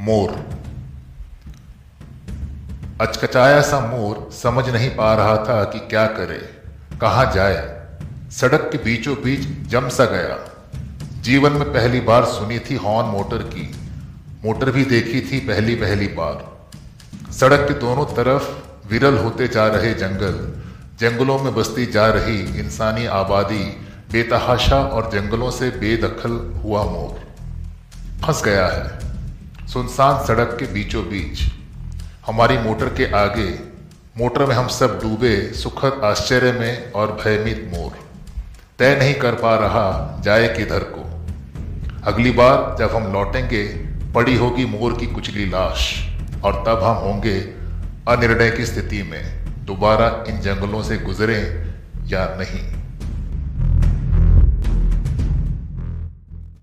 मोर। अचकचाया सा मोर समझ नहीं पा रहा था कि क्या करे, कहा जाए। सड़क के बीचों बीच जम सा गया। जीवन में पहली बार सुनी थी हॉर्न मोटर की। मोटर भी देखी थी पहली पहली बार। सड़क के दोनों तरफ़ विरल होते जा रहे जंगल। जंगलों में बसती जा रही इंसानी आबादी बेतहाशा और जंगलों से बेदखल हुआ मोर। फंस गया है। सुनसान सड़क के बीचों बीच, हमारी मोटर के आगे, मोटर में हम सब डूबे सुखद आश्चर्य में और भयमित मोर। तय नहीं कर पा रहा जाए किधर को। अगली बार जब हम लौटेंगे, पड़ी होगी मोर की कुचली लाश, और तब हम होंगे अनिर्णय की स्थिति में, दोबारा इन जंगलों से गुजरें या नहीं।